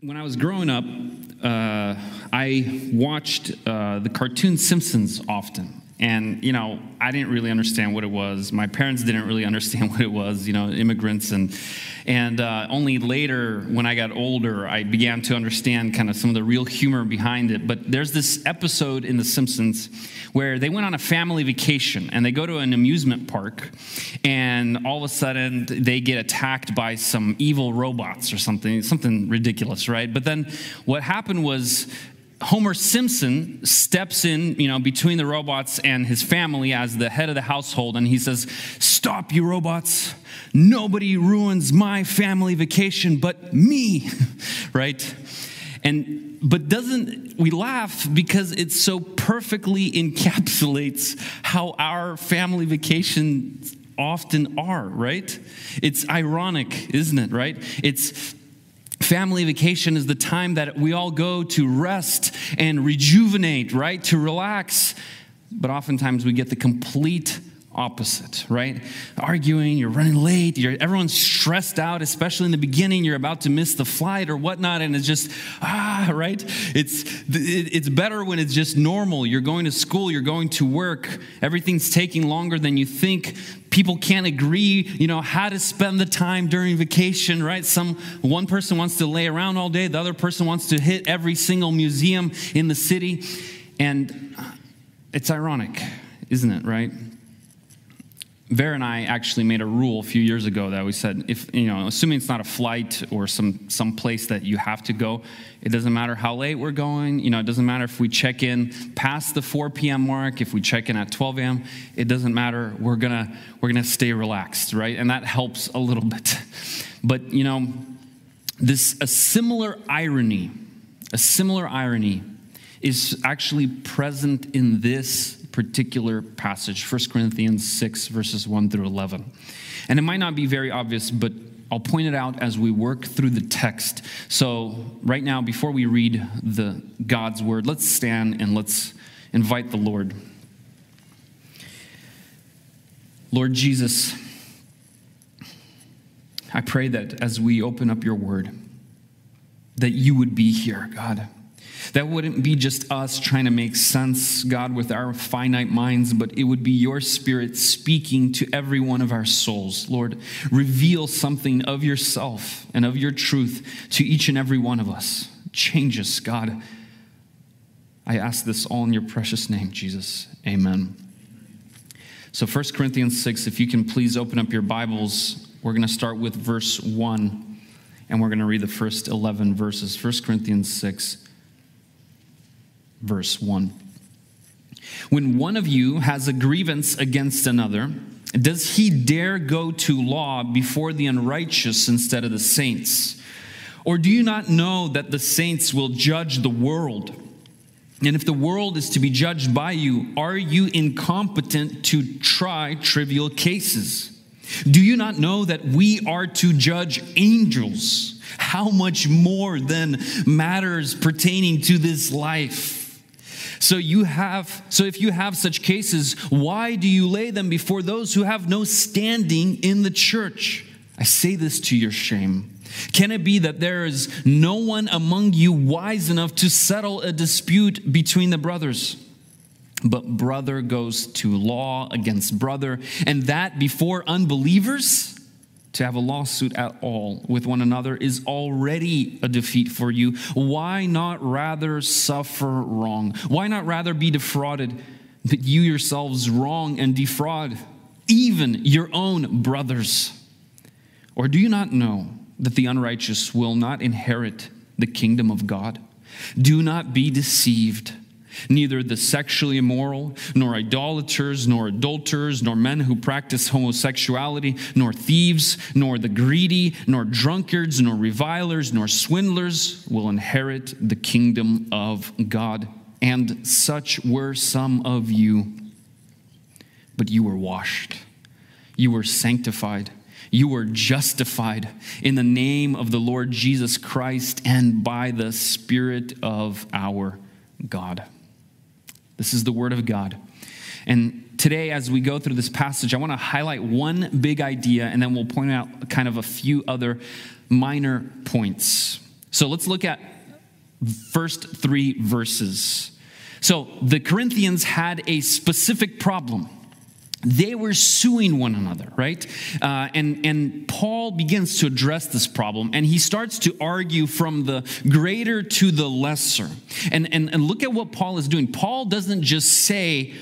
When I was growing up, uh, I watched uh, the cartoon Simpsons often. And, you know, I didn't really understand what it was. My parents didn't really understand what it was, you know, immigrants. And, and uh, only later, when I got older, I began to understand kind of some of the real humor behind it. But there's this episode in The Simpsons where they went on a family vacation and they go to an amusement park. And all of a sudden, they get attacked by some evil robots or something, something ridiculous, right? But then what happened was Homer Simpson steps in, you know, between the robots and his family as the head of the household, and he says, Stop, you robots. Nobody ruins my family vacation but me, right? And but doesn't we laugh because it so perfectly encapsulates how our family vacations often are, right? It's ironic, isn't it, right? It's Family vacation is the time that we all go to rest and rejuvenate, right? To relax. But oftentimes we get the complete opposite, right? Arguing, you're running late, you're, everyone's stressed out, especially in the beginning, you're about to miss the flight or whatnot, and it's just, ah, right? It's, it's better when it's just normal. You're going to school, you're going to work, everything's taking longer than you think. People can't agree, you know, how to spend the time during vacation, right? Some one person wants to lay around all day, the other person wants to hit every single museum in the city. And it's ironic, isn't it, right? Vera and I actually made a rule a few years ago that we said, if you know, assuming it's not a flight or some some place that you have to go, it doesn't matter how late we're going. You know, it doesn't matter if we check in past the 4 p.m. mark, if we check in at 12 a.m. It doesn't matter. We're gonna we're gonna stay relaxed, right? And that helps a little bit. But you know, this a similar irony, a similar irony, is actually present in this particular passage, 1 Corinthians 6, verses 1 through 11. And it might not be very obvious, but I'll point it out as we work through the text. So, right now, before we read the God's word, let's stand and let's invite the Lord. Lord Jesus, I pray that as we open up your word, that you would be here, God. That wouldn't be just us trying to make sense, God, with our finite minds, but it would be your spirit speaking to every one of our souls. Lord, reveal something of yourself and of your truth to each and every one of us. Change us, God. I ask this all in your precious name, Jesus. Amen. So, 1 Corinthians 6, if you can please open up your Bibles, we're going to start with verse 1, and we're going to read the first 11 verses. 1 Corinthians 6 verse 1. When one of you has a grievance against another, does he dare go to law before the unrighteous instead of the saints? Or do you not know that the saints will judge the world? And if the world is to be judged by you, are you incompetent to try trivial cases? Do you not know that we are to judge angels? How much more then matters pertaining to this life? So you have so if you have such cases, why do you lay them before those who have no standing in the church? I say this to your shame. Can it be that there is no one among you wise enough to settle a dispute between the brothers? But brother goes to law against brother, and that before unbelievers? To have a lawsuit at all with one another is already a defeat for you. Why not rather suffer wrong? Why not rather be defrauded that you yourselves wrong and defraud even your own brothers? Or do you not know that the unrighteous will not inherit the kingdom of God? Do not be deceived. Neither the sexually immoral, nor idolaters, nor adulterers, nor men who practice homosexuality, nor thieves, nor the greedy, nor drunkards, nor revilers, nor swindlers will inherit the kingdom of God. And such were some of you. But you were washed, you were sanctified. You were justified in the name of the Lord Jesus Christ and by the Spirit of our God. This is the Word of God. And today, as we go through this passage, I want to highlight one big idea and then we'll point out kind of a few other minor points. So let's look at first three verses. So the Corinthians had a specific problem. They were suing one another, right? Uh, and, and Paul begins to address this problem, and he starts to argue from the greater to the lesser. And, and, and look at what Paul is doing. Paul doesn't just say,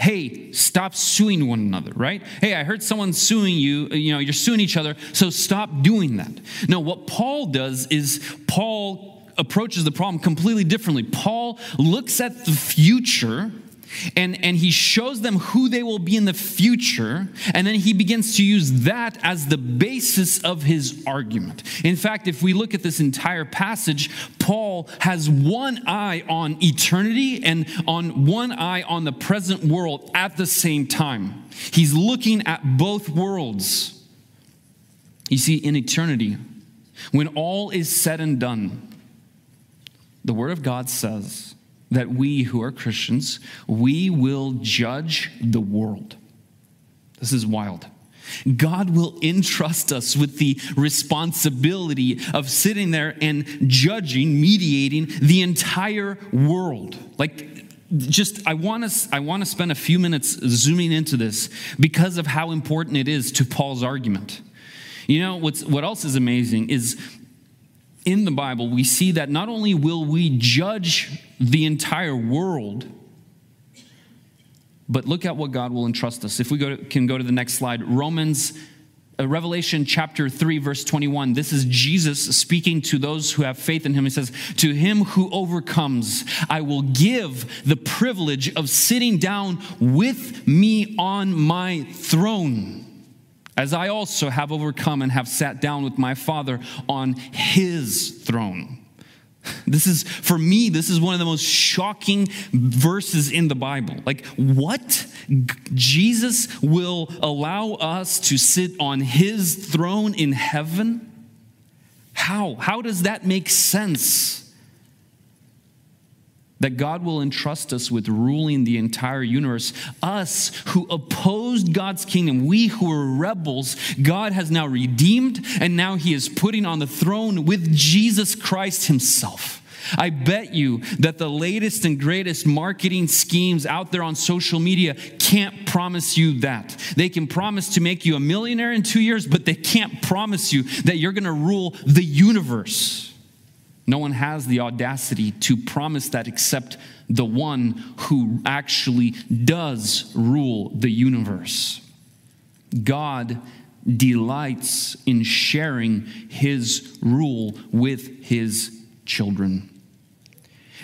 hey, stop suing one another, right? Hey, I heard someone suing you, you know, you're suing each other, so stop doing that. No, what Paul does is Paul approaches the problem completely differently. Paul looks at the future and, and he shows them who they will be in the future, and then he begins to use that as the basis of his argument. In fact, if we look at this entire passage, Paul has one eye on eternity and on one eye on the present world at the same time. He's looking at both worlds. You see, in eternity, when all is said and done, the Word of God says, that we who are Christians, we will judge the world. This is wild. God will entrust us with the responsibility of sitting there and judging, mediating the entire world. Like, just I want to I want to spend a few minutes zooming into this because of how important it is to Paul's argument. You know what's what else is amazing is in the Bible, we see that not only will we judge the entire world, but look at what God will entrust us. If we go to, can go to the next slide, Romans, uh, Revelation chapter 3, verse 21. This is Jesus speaking to those who have faith in him. He says, To him who overcomes, I will give the privilege of sitting down with me on my throne as I also have overcome and have sat down with my Father on his throne. This is, for me, this is one of the most shocking verses in the Bible. Like, what? Jesus will allow us to sit on his throne in heaven? How? How does that make sense? That God will entrust us with ruling the entire universe. Us who opposed God's kingdom, we who were rebels, God has now redeemed, and now He is putting on the throne with Jesus Christ Himself. I bet you that the latest and greatest marketing schemes out there on social media can't promise you that. They can promise to make you a millionaire in two years, but they can't promise you that you're going to rule the universe. No one has the audacity to promise that except the one who actually does rule the universe. God delights in sharing his rule with his children.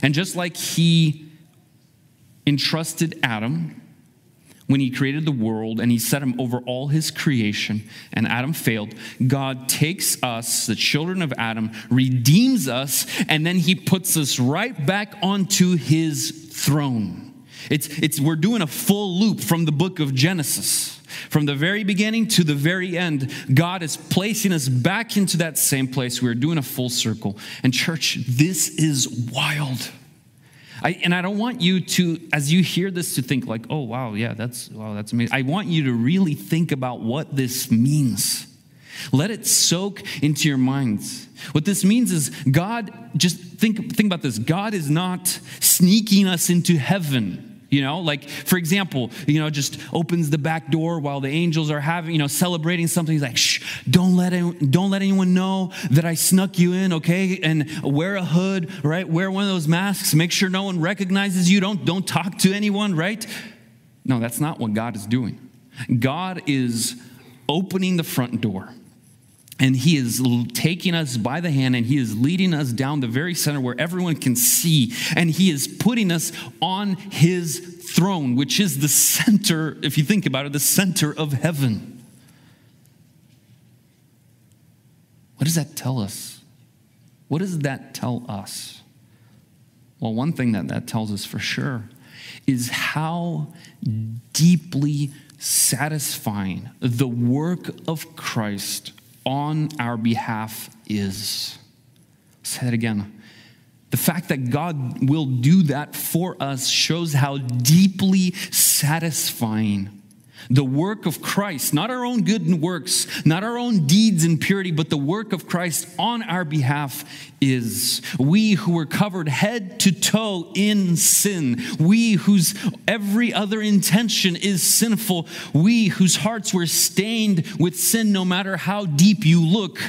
And just like he entrusted Adam when he created the world and he set him over all his creation, and Adam failed, God takes us, the children of Adam, redeems us, and then he puts us right back onto his throne. It's, it's, we're doing a full loop from the book of Genesis. From the very beginning to the very end, God is placing us back into that same place. We're doing a full circle. And, church, this is wild. I, and I don't want you to, as you hear this, to think like, oh, wow, yeah, that's, wow, that's amazing. I want you to really think about what this means. Let it soak into your minds. What this means is God, just think, think about this. God is not sneaking us into heaven you know, like for example, you know, just opens the back door while the angels are having, you know, celebrating something. He's like, shh, don't let anyone, don't let anyone know that I snuck you in, okay? And wear a hood, right? Wear one of those masks. Make sure no one recognizes you. Don't don't talk to anyone, right? No, that's not what God is doing. God is opening the front door and he is taking us by the hand and he is leading us down the very center where everyone can see. And he is putting us on his throne, which is the center, if you think about it, the center of heaven. What does that tell us? What does that tell us? Well, one thing that that tells us for sure is how deeply satisfying the work of Christ on our behalf is. Say that again. The fact that God will do that for us shows how deeply satisfying The work of Christ, not our own good works, not our own deeds and purity, but the work of Christ on our behalf is. We who were covered head to toe in sin, we whose every other intention is sinful, we whose hearts were stained with sin no matter how deep you look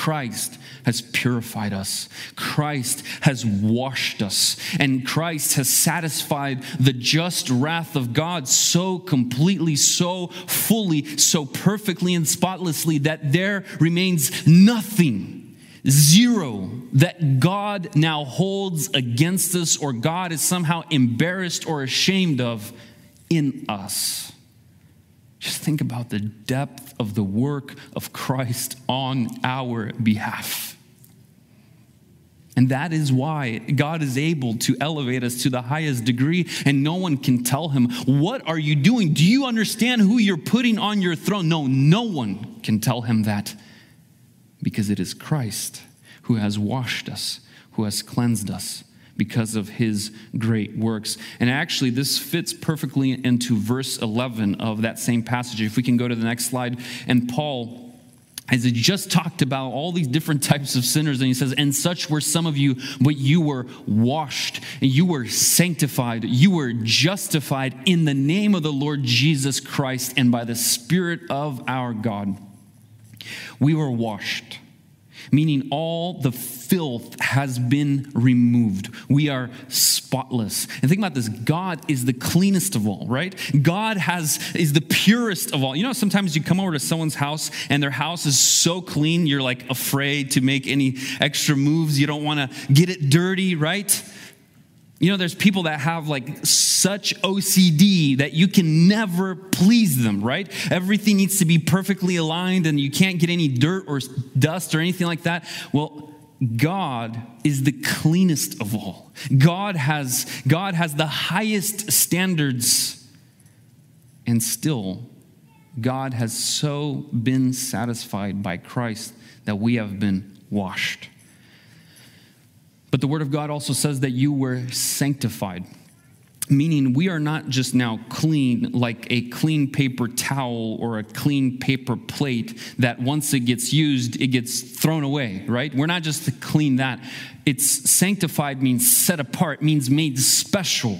Christ has purified us. Christ has washed us. And Christ has satisfied the just wrath of God so completely, so fully, so perfectly and spotlessly that there remains nothing, zero, that God now holds against us or God is somehow embarrassed or ashamed of in us. Just think about the depth of the work of Christ on our behalf. And that is why God is able to elevate us to the highest degree, and no one can tell him, What are you doing? Do you understand who you're putting on your throne? No, no one can tell him that because it is Christ who has washed us, who has cleansed us, because of his great works. And actually, this fits perfectly into verse 11 of that same passage. If we can go to the next slide. And Paul, as he just talked about all these different types of sinners, and he says, And such were some of you, but you were washed, and you were sanctified, you were justified in the name of the Lord Jesus Christ and by the Spirit of our God. We were washed meaning all the filth has been removed. We are spotless. And think about this God is the cleanest of all, right? God has is the purest of all. You know, sometimes you come over to someone's house and their house is so clean, you're like afraid to make any extra moves. You don't want to get it dirty, right? You know, there's people that have like such OCD that you can never please them, right? Everything needs to be perfectly aligned and you can't get any dirt or dust or anything like that. Well, God is the cleanest of all. God has, God has the highest standards, and still, God has so been satisfied by Christ that we have been washed. But the Word of God also says that you were sanctified, meaning we are not just now clean like a clean paper towel or a clean paper plate that once it gets used, it gets thrown away, right? We're not just to clean that. It's sanctified means set apart, means made special.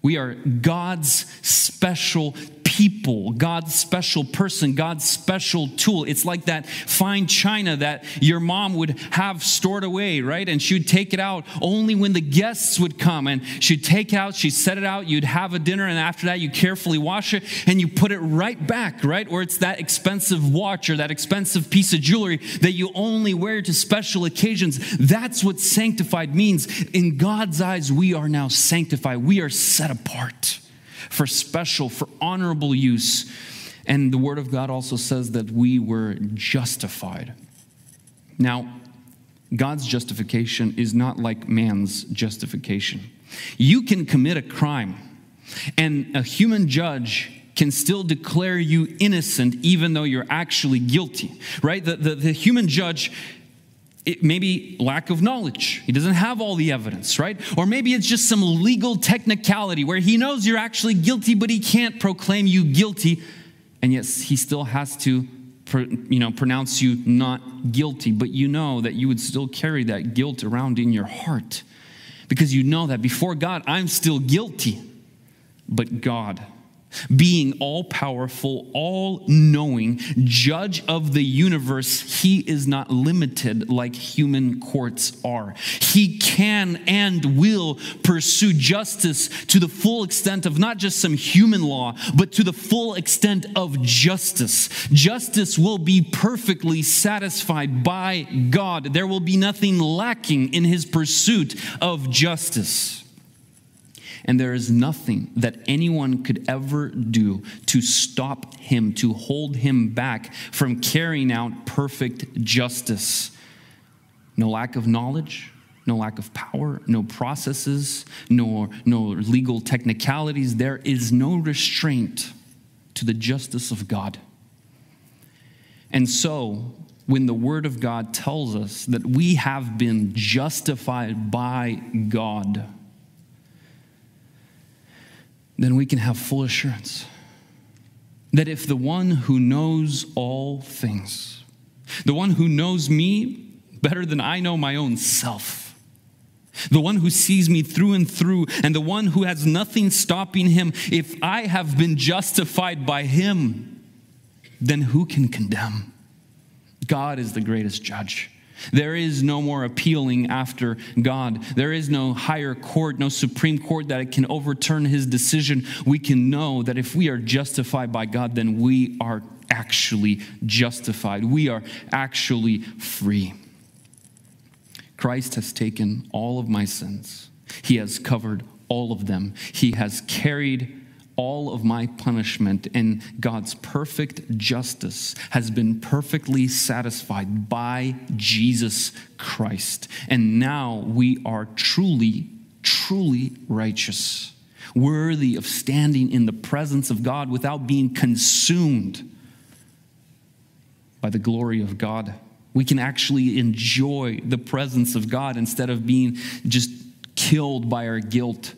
We are God's special people, God's special person, God's special tool. It's like that fine china that your mom would have stored away, right? And she would take it out only when the guests would come. And she'd take it out, she'd set it out, you'd have a dinner, and after that, you carefully wash it and you put it right back, right? Or it's that expensive watch or that expensive piece of jewelry that you only wear to special occasions. That's what sanctified means. In God's eyes, we are now sanctified, we are set apart for special, for honorable use. And the Word of God also says that we were justified. Now, God's justification is not like man's justification. You can commit a crime, and a human judge can still declare you innocent even though you're actually guilty, right? The, the, the human judge it maybe lack of knowledge. He doesn't have all the evidence, right? Or maybe it's just some legal technicality where he knows you're actually guilty, but he can't proclaim you guilty, and yet he still has to, you know, pronounce you not guilty. But you know that you would still carry that guilt around in your heart because you know that before God, I'm still guilty, but God being all powerful, all knowing, judge of the universe, he is not limited like human courts are. He can and will pursue justice to the full extent of not just some human law, but to the full extent of justice. Justice will be perfectly satisfied by God. There will be nothing lacking in his pursuit of justice. And there is nothing that anyone could ever do to stop him, to hold him back from carrying out perfect justice. No lack of knowledge, no lack of power, no processes, no, no legal technicalities. There is no restraint to the justice of God. And so, when the Word of God tells us that we have been justified by God, then we can have full assurance that if the one who knows all things, the one who knows me better than I know my own self, the one who sees me through and through, and the one who has nothing stopping him, if I have been justified by him, then who can condemn? God is the greatest judge. There is no more appealing after God. There is no higher court, no Supreme Court that can overturn his decision. We can know that if we are justified by God, then we are actually justified. We are actually free. Christ has taken all of my sins, He has covered all of them, He has carried all of my punishment, and God's perfect justice has been perfectly satisfied by Jesus Christ. And now we are truly, truly righteous, worthy of standing in the presence of God without being consumed by the glory of God. We can actually enjoy the presence of God instead of being just killed by our guilt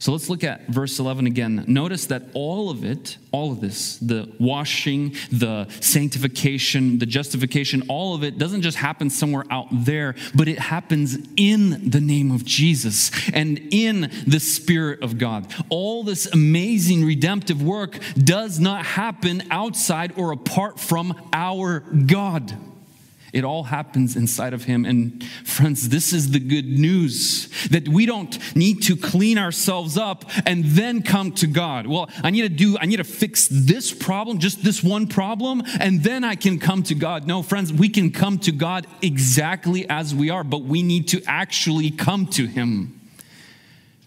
so let's look at verse 11 again. Notice that all of it, all of this, the washing, the sanctification, the justification, all of it doesn't just happen somewhere out there, but it happens in the name of Jesus and in the Spirit of God. All this amazing redemptive work does not happen outside or apart from our God. It all happens inside of him. And friends, this is the good news that we don't need to clean ourselves up and then come to God. Well, I need to do, I need to fix this problem, just this one problem, and then I can come to God. No, friends, we can come to God exactly as we are, but we need to actually come to him.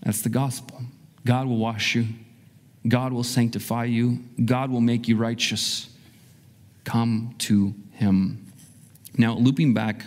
That's the gospel. God will wash you, God will sanctify you, God will make you righteous. Come to him. Now, looping back,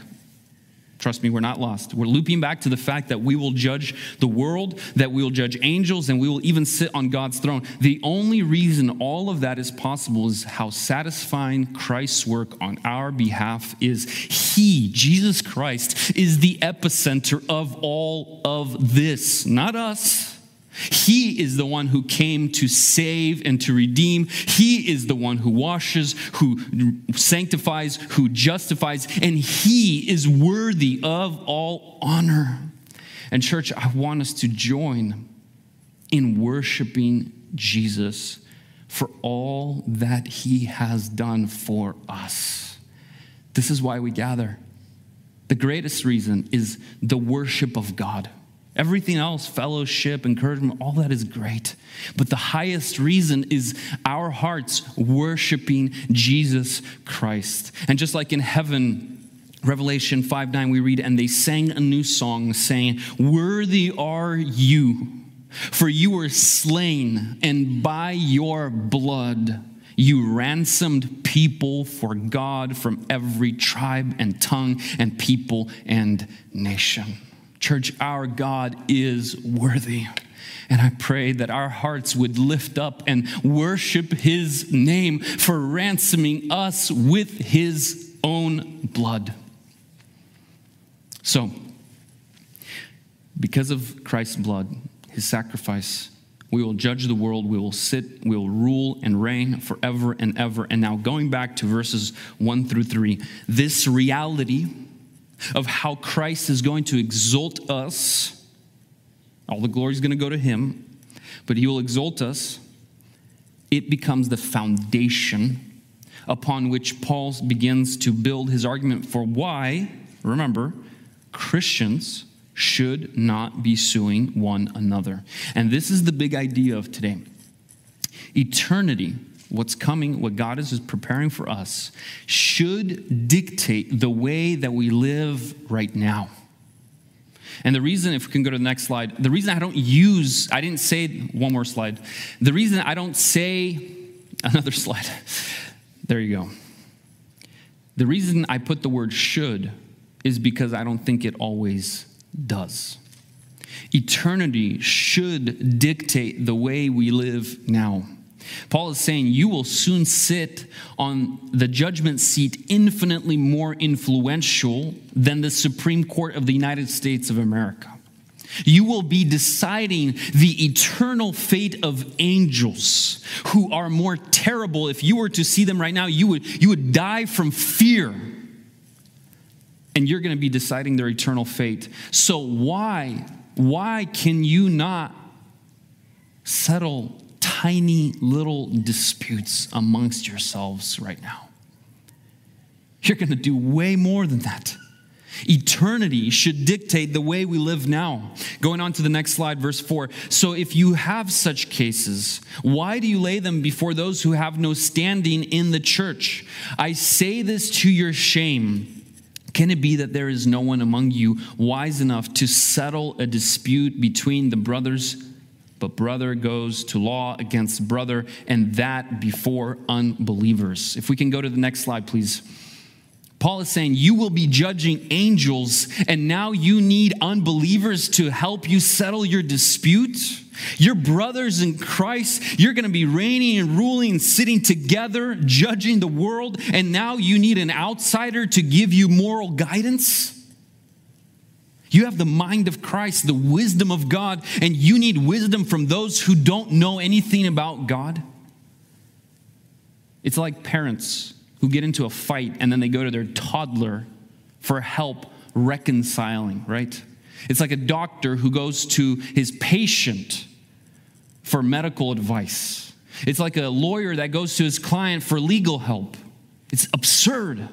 trust me, we're not lost. We're looping back to the fact that we will judge the world, that we will judge angels, and we will even sit on God's throne. The only reason all of that is possible is how satisfying Christ's work on our behalf is. He, Jesus Christ, is the epicenter of all of this, not us. He is the one who came to save and to redeem. He is the one who washes, who sanctifies, who justifies, and He is worthy of all honor. And, church, I want us to join in worshiping Jesus for all that He has done for us. This is why we gather. The greatest reason is the worship of God. Everything else, fellowship, encouragement, all that is great. But the highest reason is our hearts worshiping Jesus Christ. And just like in heaven, Revelation 5 9, we read, And they sang a new song, saying, Worthy are you, for you were slain, and by your blood you ransomed people for God from every tribe and tongue and people and nation. Church, our God is worthy. And I pray that our hearts would lift up and worship his name for ransoming us with his own blood. So, because of Christ's blood, his sacrifice, we will judge the world, we will sit, we will rule and reign forever and ever. And now, going back to verses 1 through 3, this reality of how Christ is going to exalt us. All the glory is going to go to him, but he will exalt us. It becomes the foundation upon which Paul begins to build his argument for why, remember, Christians should not be suing one another. And this is the big idea of today. Eternity what's coming, what God is preparing for us, should dictate the way that we live right now. And the reason, if we can go to the next slide, the reason I don't use, I didn't say, one more slide. The reason I don't say, another slide. There you go. The reason I put the word should is because I don't think it always does. Eternity should dictate the way we live now. Paul is saying, You will soon sit on the judgment seat infinitely more influential than the Supreme Court of the United States of America. You will be deciding the eternal fate of angels who are more terrible. If you were to see them right now, you would, you would die from fear. And you're going to be deciding their eternal fate. So, why, why can you not settle tiny little disputes amongst yourselves right now? You're going to do way more than that. Eternity should dictate the way we live now. Going on to the next slide, verse 4. So if you have such cases, why do you lay them before those who have no standing in the church? I say this to your shame. Can it be that there is no one among you wise enough to settle a dispute between the brothers? But brother goes to law against brother, and that before unbelievers. If we can go to the next slide, please. Paul is saying you will be judging angels, and now you need unbelievers to help you settle your dispute. Your brothers in Christ, you're going to be reigning and ruling sitting together, judging the world, and now you need an outsider to give you moral guidance. You have the mind of Christ, the wisdom of God, and you need wisdom from those who don't know anything about God. It's like parents who get into a fight and then they go to their toddler for help reconciling, right? It's like a doctor who goes to his patient for medical advice. It's like a lawyer that goes to his client for legal help. It's absurd.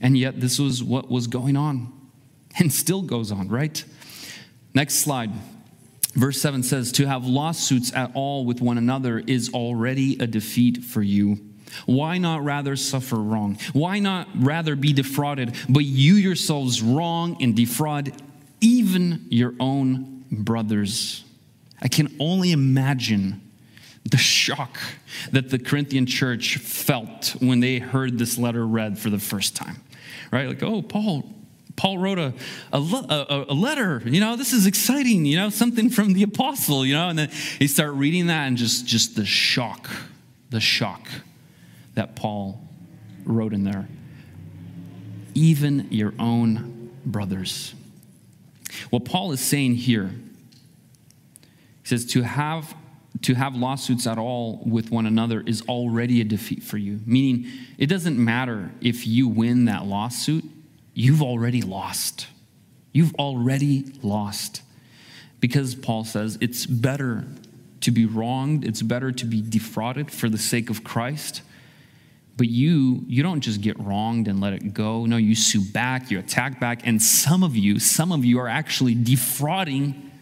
And yet, this was what was going on and still goes on, right? Next slide. Verse 7 says, To have lawsuits at all with one another is already a defeat for you. Why not rather suffer wrong? Why not rather be defrauded, but you yourselves wrong and defraud even your own brothers? I can only imagine the shock that the Corinthian church felt when they heard this letter read for the first time. Right? Like, oh, Paul, Paul wrote a, a, a, a, letter, you know, this is exciting, you know, something from the apostle, you know, and then you start reading that and just, just the shock, the shock that Paul wrote in there. Even your own brothers. What Paul is saying here, he says to have to have lawsuits at all with one another is already a defeat for you. Meaning, it doesn't matter if you win that lawsuit, you've already lost. You've already lost. Because Paul says it's better to be wronged, it's better to be defrauded for the sake of Christ but you, you don't just get wronged and let it go. No, you sue back, you attack back, and some of you, some of you are actually defrauding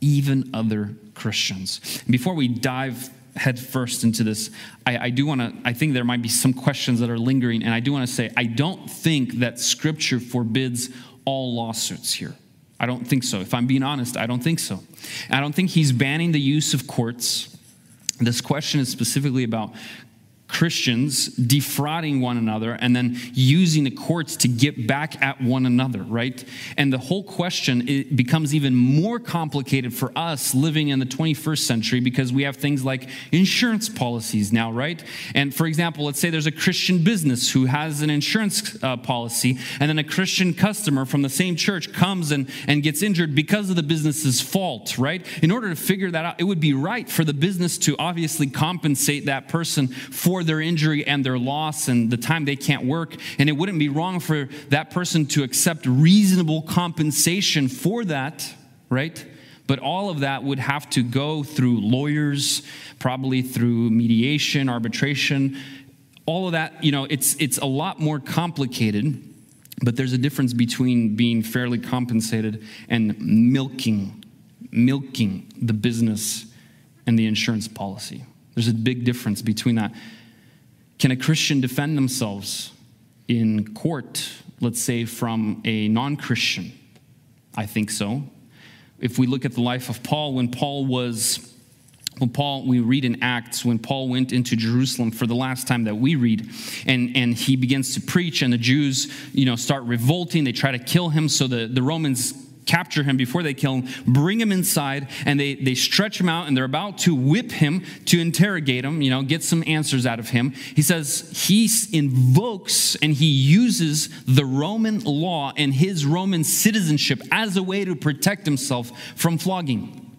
even other Christians. Before we dive head first into this, I, I do want to, I think there might be some questions that are lingering, and I do want to say, I don't think that Scripture forbids all lawsuits here. I don't think so. If I'm being honest, I don't think so. I don't think he's banning the use of courts. This question is specifically about Christians defrauding one another and then using the courts to get back at one another, right? And the whole question it becomes even more complicated for us living in the 21st century because we have things like insurance policies now, right? And for example, let's say there's a Christian business who has an insurance uh, policy, and then a Christian customer from the same church comes and, and gets injured because of the business's fault, right? In order to figure that out, it would be right for the business to obviously compensate that person for their injury and their loss and the time they can't work. And it wouldn't be wrong for that person to accept reasonable compensation for that, right? But all of that would have to go through lawyers, probably through mediation, arbitration. All of that, you know, it's, it's a lot more complicated, but there's a difference between being fairly compensated and milking, milking the business and the insurance policy. There's a big difference between that. Can a Christian defend themselves in court, let's say, from a non Christian? I think so. If we look at the life of Paul, when Paul was when Paul, we read in Acts, when Paul went into Jerusalem for the last time that we read, and, and he begins to preach, and the Jews, you know, start revolting. They try to kill him, so the, the Romans capture him before they kill him, bring him inside, and they, they stretch him out, and they're about to whip him to interrogate him, you know, get some answers out of him. He says he invokes and he uses the Roman law and his Roman citizenship as a way to protect himself from flogging.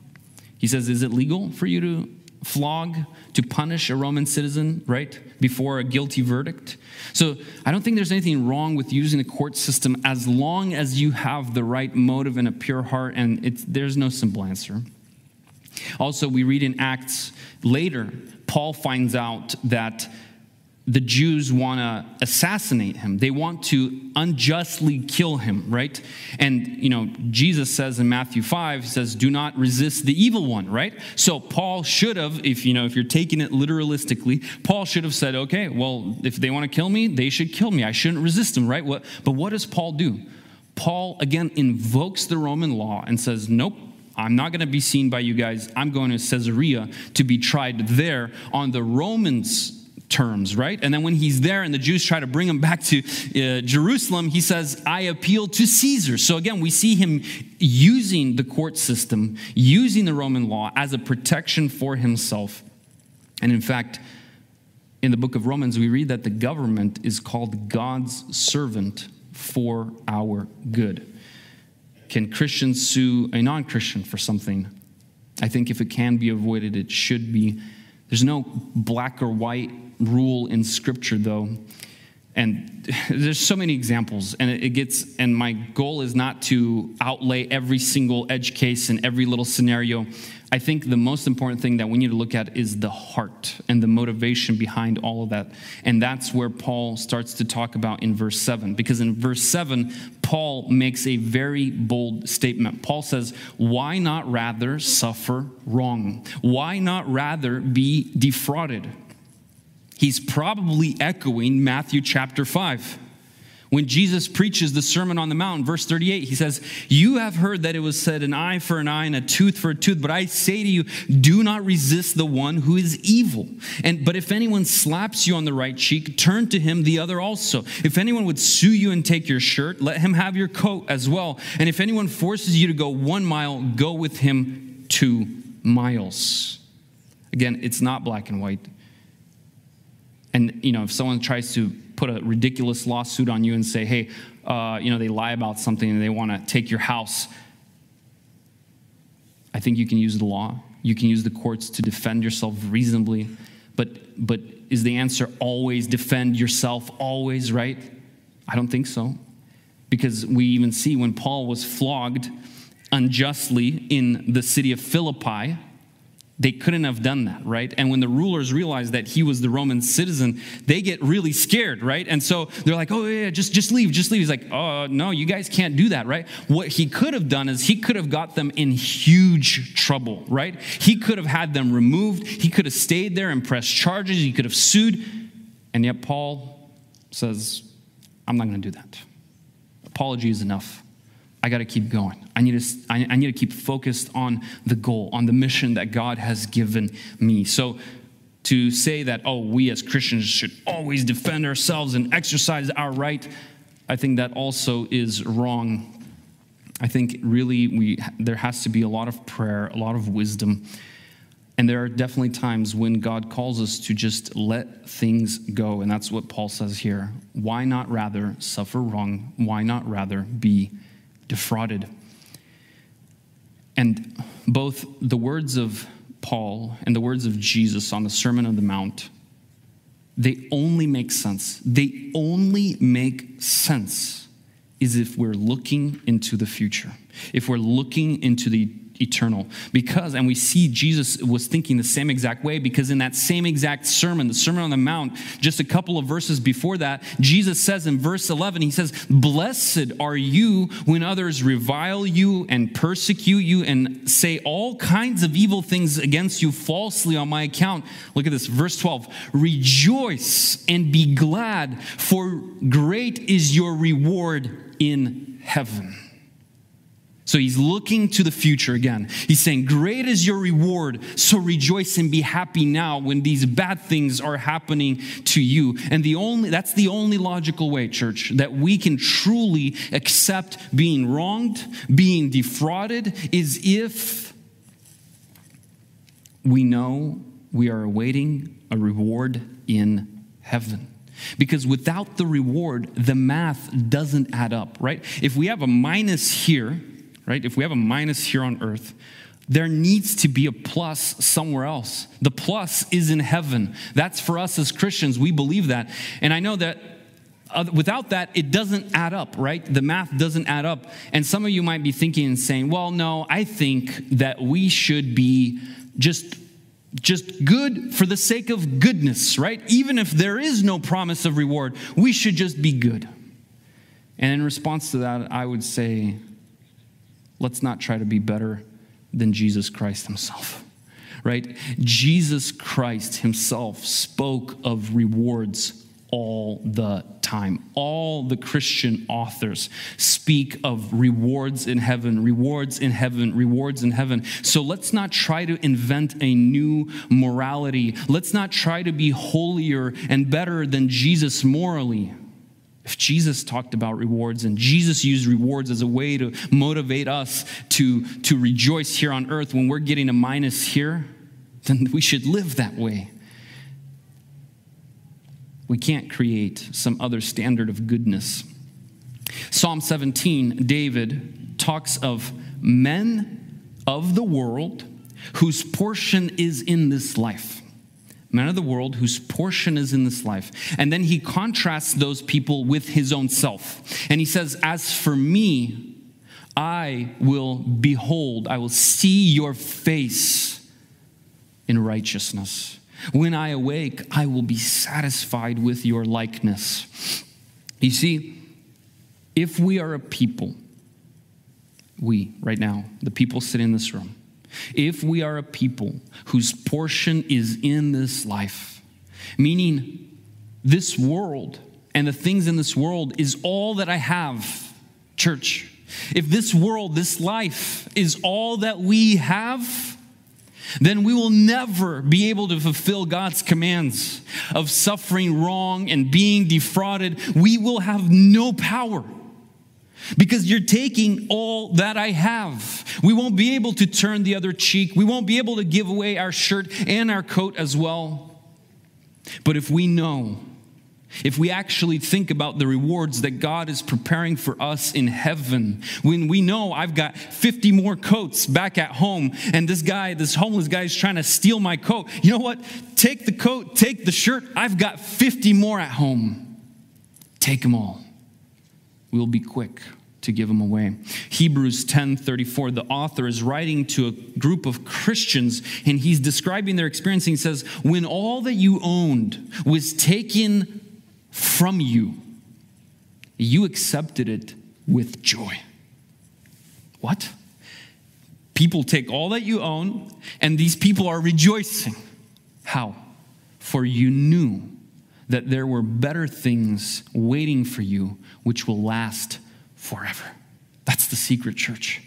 He says, Is it legal for you to flog, to punish a Roman citizen, right, before a guilty verdict? So I don't think there's anything wrong with using the court system as long as you have the right motive and a pure heart, and there's no simple answer. Also, we read in Acts later, Paul finds out that the Jews want to assassinate him. They want to unjustly kill him, right? And, you know, Jesus says in Matthew 5, he says, do not resist the evil one, right? So Paul should have, if, you know, if you're taking it literalistically, Paul should have said, okay, well, if they want to kill me, they should kill me. I shouldn't resist them, right? What, but what does Paul do? Paul, again, invokes the Roman law and says, nope, I'm not going to be seen by you guys. I'm going to Caesarea to be tried there on the Romans' terms, right? And then when he's there and the Jews try to bring him back to uh, Jerusalem, he says, I appeal to Caesar. So again, we see him using the court system, using the Roman law as a protection for himself. And in fact, in the book of Romans, we read that the government is called God's servant for our good. Can Christians sue a non Christian for something? I think if it can be avoided, it should be. There's no black or white rule in Scripture, though. And there's so many examples, and it gets, and my goal is not to outlay every single edge case and every little scenario. I think the most important thing that we need to look at is the heart and the motivation behind all of that. And that's where Paul starts to talk about in verse 7. Because in verse 7, Paul makes a very bold statement. Paul says, Why not rather suffer wrong? Why not rather be defrauded? He's probably echoing Matthew chapter 5. When Jesus preaches the Sermon on the Mount, verse 38, he says, You have heard that it was said, an eye for an eye and a tooth for a tooth, but I say to you, do not resist the one who is evil. And but if anyone slaps you on the right cheek, turn to him the other also. If anyone would sue you and take your shirt, let him have your coat as well. And if anyone forces you to go one mile, go with him two miles. Again, it's not black and white. And, you know, if someone tries to put a ridiculous lawsuit on you and say, hey, uh, you know, they lie about something and they want to take your house, I think you can use the law. You can use the courts to defend yourself reasonably. But, but is the answer always defend yourself, always, right? I don't think so. Because we even see when Paul was flogged unjustly in the city of Philippi, they couldn't have done that, right? And when the rulers realize that he was the Roman citizen, they get really scared, right? And so they're like, oh, yeah, just, just leave, just leave. He's like, oh, no, you guys can't do that, right? What he could have done is he could have got them in huge trouble, right? He could have had them removed. He could have stayed there and pressed charges. He could have sued. And yet Paul says, I'm not going to do that. Apology is enough. I got to keep going. I need to, I, need to keep focused on the goal, on the mission that God has given me. So, to say that, oh, we as Christians should always defend ourselves and exercise our right, I think that also is wrong. I think really we, there has to be a lot of prayer, a lot of wisdom. And there are definitely times when God calls us to just let things go. And that's what Paul says here. Why not rather suffer wrong? Why not rather be defrauded. And both the words of Paul and the words of Jesus on the Sermon on the Mount, they only make sense. They only make sense is if we're looking into the future, if we're looking into the eternal. Because, and we see Jesus was thinking the same exact way, because in that same exact sermon, the Sermon on the Mount, just a couple of verses before that, Jesus says in verse 11, He says, Blessed are you when others revile you and persecute you and say all kinds of evil things against you falsely on my account. Look at this, verse 12. Rejoice and be glad, for great is your reward in heaven. So he's looking to the future again. He's saying, Great is your reward, so rejoice and be happy now when these bad things are happening to you. And the only that's the only logical way, church, that we can truly accept being wronged, being defrauded, is if we know we are awaiting a reward in heaven. Because without the reward, the math doesn't add up, right? If we have a minus here, right? If we have a minus here on earth, there needs to be a plus somewhere else. The plus is in heaven. That's for us as Christians. We believe that. And I know that uh, without that, it doesn't add up, right? The math doesn't add up. And some of you might be thinking and saying, well, no, I think that we should be just just good for the sake of goodness, right? Even if there is no promise of reward, we should just be good. And in response to that, I would say, let's not try to be better than Jesus Christ himself. Right? Jesus Christ himself spoke of rewards all the time. All the Christian authors speak of rewards in heaven, rewards in heaven, rewards in heaven. So let's not try to invent a new morality. Let's not try to be holier and better than Jesus morally. If Jesus talked about rewards and Jesus used rewards as a way to motivate us to, to rejoice here on earth when we're getting a minus here, then we should live that way. We can't create some other standard of goodness. Psalm 17, David talks of men of the world whose portion is in this life men of the world whose portion is in this life. And then he contrasts those people with his own self. And he says, As for me, I will behold, I will see your face in righteousness. When I awake, I will be satisfied with your likeness. You see, if we are a people, we right now, the people sitting in this room, if we are a people whose portion is in this life, meaning this world and the things in this world is all that I have, church, if this world, this life is all that we have, then we will never be able to fulfill God's commands of suffering wrong and being defrauded. We will have no power because you're taking all that I have. We won't be able to turn the other cheek. We won't be able to give away our shirt and our coat as well. But if we know, if we actually think about the rewards that God is preparing for us in heaven, when we know I've got 50 more coats back at home and this guy, this homeless guy is trying to steal my coat, you know what? Take the coat, take the shirt. I've got 50 more at home. Take them all we'll be quick to give them away. Hebrews 10:34 the author is writing to a group of Christians and he's describing their experience he says when all that you owned was taken from you you accepted it with joy. What? People take all that you own and these people are rejoicing. How? For you knew that there were better things waiting for you which will last forever. That's the secret, church.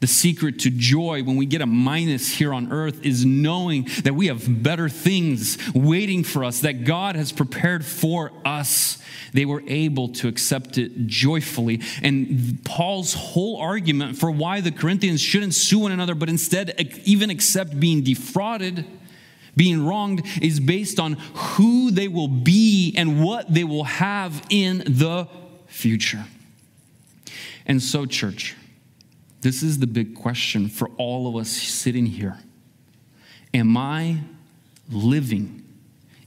The secret to joy when we get a minus here on earth is knowing that we have better things waiting for us, that God has prepared for us. They were able to accept it joyfully. And Paul's whole argument for why the Corinthians shouldn't sue one another, but instead even accept being defrauded being wronged is based on who they will be and what they will have in the future. And so, church, this is the big question for all of us sitting here. Am I living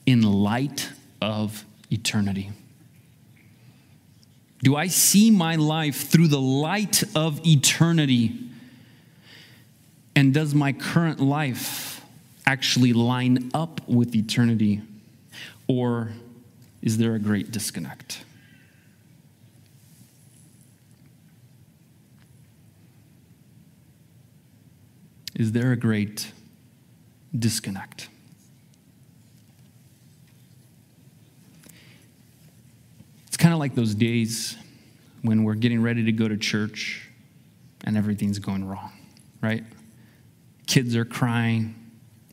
in light of eternity? Do I see my life through the light of eternity? And does my current life actually line up with eternity? Or is there a great disconnect? Is there a great disconnect? It's kind of like those days when we're getting ready to go to church and everything's going wrong, right? Kids are crying,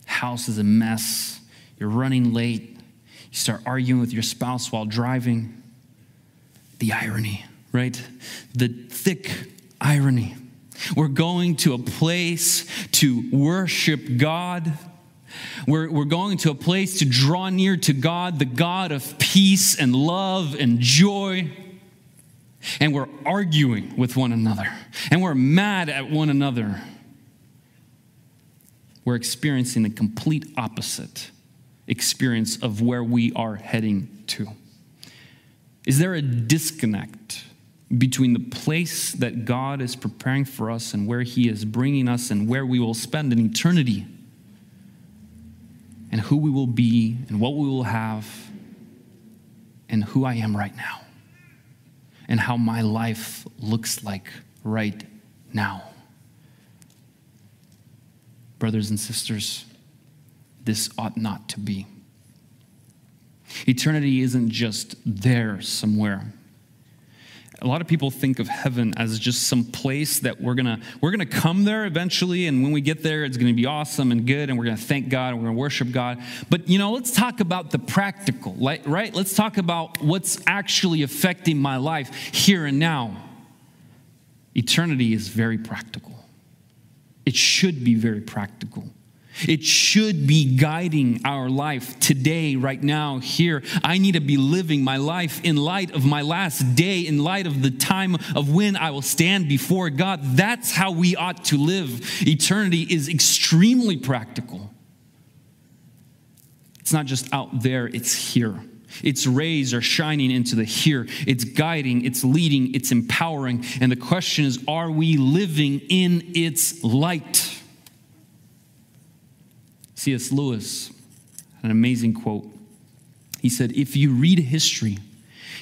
house is a mess, you're running late, you start arguing with your spouse while driving. The irony, right? The thick irony. We're going to a place to worship God. We're, we're going to a place to draw near to God, the God of peace and love and joy and we're arguing with one another, and we're mad at one another, we're experiencing the complete opposite experience of where we are heading to. Is there a disconnect between the place that God is preparing for us and where He is bringing us and where we will spend an eternity and who we will be and what we will have and who I am right now? and how my life looks like right now. Brothers and sisters, this ought not to be. Eternity isn't just there somewhere a lot of people think of heaven as just some place that we're gonna we're gonna come there eventually and when we get there it's gonna be awesome and good and we're gonna thank god and we're gonna worship god. But you know let's talk about the practical right? Let's talk about what's actually affecting my life here and now. Eternity is very practical. It should be very practical it should be guiding our life today, right now, here. I need to be living my life in light of my last day, in light of the time of when I will stand before God. That's how we ought to live. Eternity is extremely practical. It's not just out there, it's here. Its rays are shining into the here. It's guiding, it's leading, it's empowering. And the question is are we living in its light? C.S. Lewis, an amazing quote. He said, If you read history,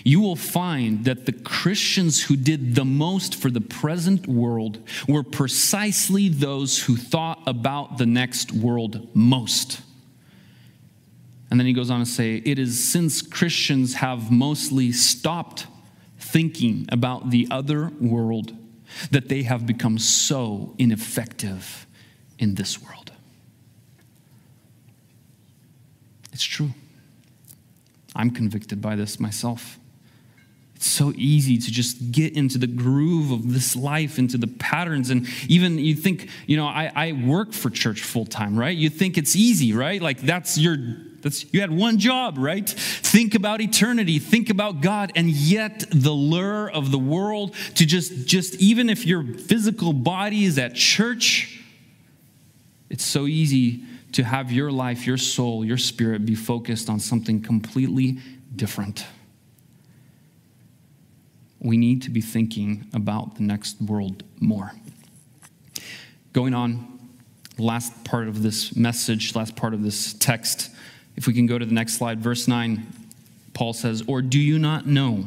you will find that the Christians who did the most for the present world were precisely those who thought about the next world most. And then he goes on to say, It is since Christians have mostly stopped thinking about the other world that they have become so ineffective in this world. It's true. I'm convicted by this myself. It's so easy to just get into the groove of this life, into the patterns. And even you think, you know, I, I work for church full time, right? You think it's easy, right? Like that's your, that's, you had one job, right? Think about eternity, think about God. And yet the lure of the world to just, just even if your physical body is at church, it's so easy to have your life, your soul, your spirit be focused on something completely different. We need to be thinking about the next world more. Going on, last part of this message, last part of this text, if we can go to the next slide, verse 9, Paul says, Or do you not know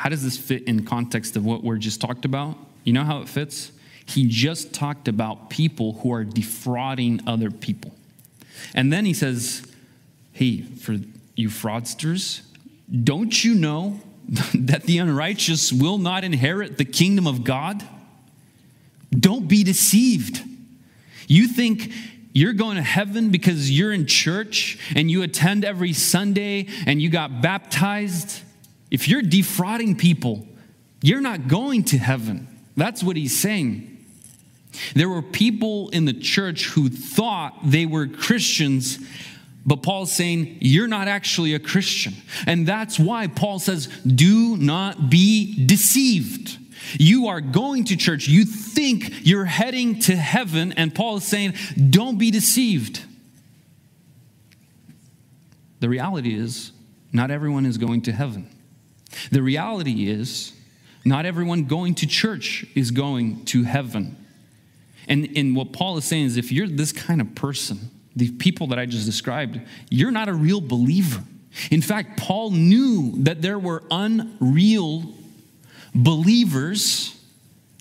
how does this fit in context of what we're just talked about? You know how it fits? He just talked about people who are defrauding other people. And then he says, Hey, for you fraudsters, don't you know that the unrighteous will not inherit the kingdom of God? Don't be deceived. You think you're going to heaven because you're in church and you attend every Sunday and you got baptized if you're defrauding people, you're not going to heaven. That's what he's saying. There were people in the church who thought they were Christians, but Paul's saying, You're not actually a Christian. And that's why Paul says, Do not be deceived. You are going to church, you think you're heading to heaven, and Paul is saying, Don't be deceived. The reality is, not everyone is going to heaven. The reality is, Not everyone going to church is going to heaven. And, and what Paul is saying is if you're this kind of person, the people that I just described, you're not a real believer. In fact, Paul knew that there were unreal believers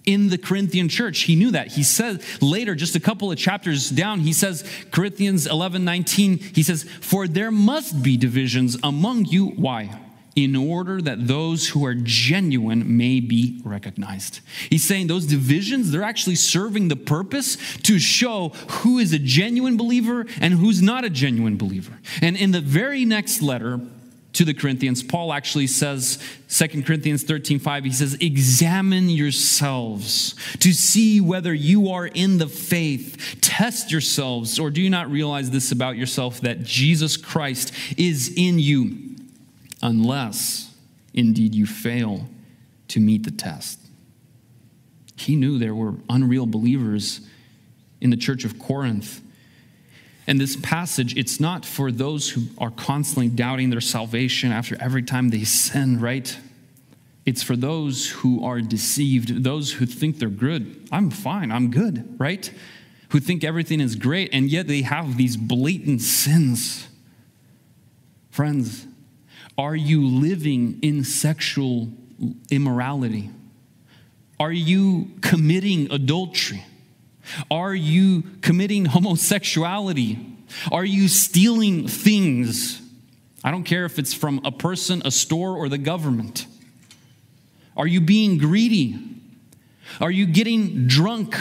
in the Corinthian church. He knew that. He says later, just a couple of chapters down, he says, Corinthians 11 19, he says, For there must be divisions among you. Why? In order that those who are genuine may be recognized. He's saying those divisions, they're actually serving the purpose to show who is a genuine believer and who's not a genuine believer. And in the very next letter, to the Corinthians, Paul actually says, 2 Corinthians 13 5, he says, Examine yourselves to see whether you are in the faith. Test yourselves, or do you not realize this about yourself that Jesus Christ is in you? Unless indeed you fail to meet the test. He knew there were unreal believers in the church of Corinth. And this passage, it's not for those who are constantly doubting their salvation after every time they sin, right? It's for those who are deceived, those who think they're good. I'm fine, I'm good, right? Who think everything is great, and yet they have these blatant sins. Friends, are you living in sexual immorality? Are you committing adultery? Are you committing homosexuality? Are you stealing things? I don't care if it's from a person, a store, or the government. Are you being greedy? Are you getting drunk?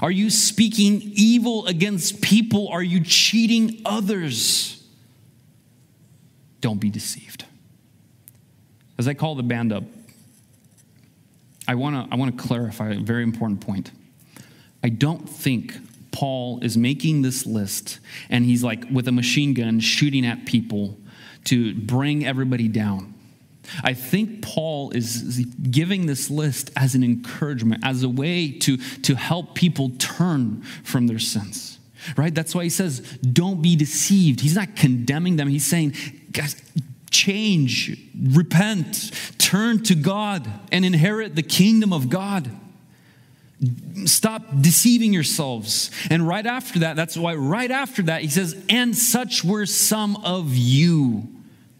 Are you speaking evil against people? Are you cheating others? Don't be deceived. As I call the band up, I want to I want to clarify a very important point. I don't think Paul is making this list and he's like with a machine gun shooting at people to bring everybody down. I think Paul is giving this list as an encouragement, as a way to, to help people turn from their sins right? That's why he says, don't be deceived. He's not condemning them. He's saying, change, repent, turn to God, and inherit the kingdom of God. Stop deceiving yourselves. And right after that, that's why right after that, he says, and such were some of you,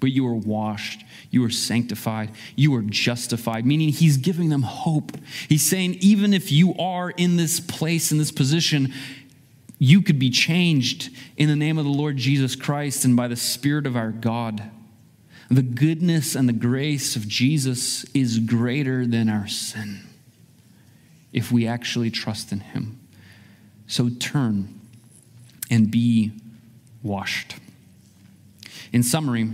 but you were washed. You were sanctified. You were justified, meaning he's giving them hope. He's saying, even if you are in this place, in this position, you could be changed in the name of the Lord Jesus Christ and by the Spirit of our God. The goodness and the grace of Jesus is greater than our sin if we actually trust in Him. So turn and be washed. In summary,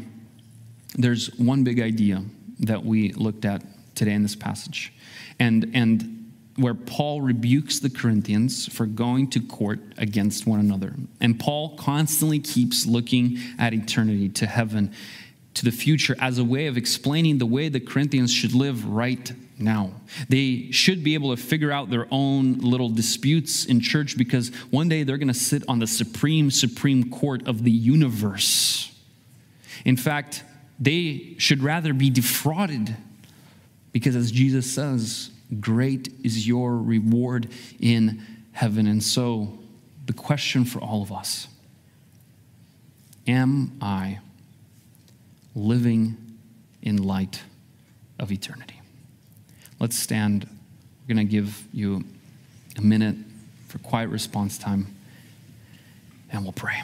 there's one big idea that we looked at today in this passage. And, and where Paul rebukes the Corinthians for going to court against one another. And Paul constantly keeps looking at eternity, to heaven, to the future, as a way of explaining the way the Corinthians should live right now. They should be able to figure out their own little disputes in church because one day they're going to sit on the supreme, supreme court of the universe. In fact, they should rather be defrauded because, as Jesus says, Great is your reward in heaven. And so, the question for all of us Am I living in light of eternity? Let's stand. We're going to give you a minute for quiet response time, and we'll pray.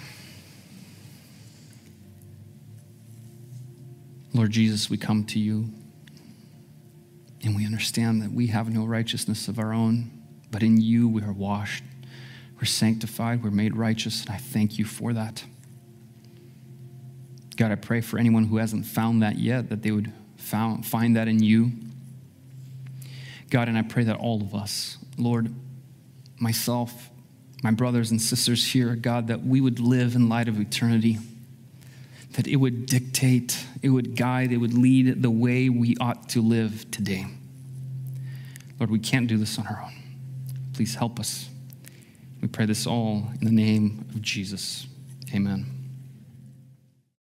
Lord Jesus, we come to you and we understand that we have no righteousness of our own, but in you we are washed, we're sanctified, we're made righteous, and I thank you for that. God, I pray for anyone who hasn't found that yet, that they would found, find that in you. God, and I pray that all of us, Lord, myself, my brothers and sisters here, God, that we would live in light of eternity that it would dictate, it would guide, it would lead the way we ought to live today. Lord, we can't do this on our own. Please help us. We pray this all in the name of Jesus. Amen.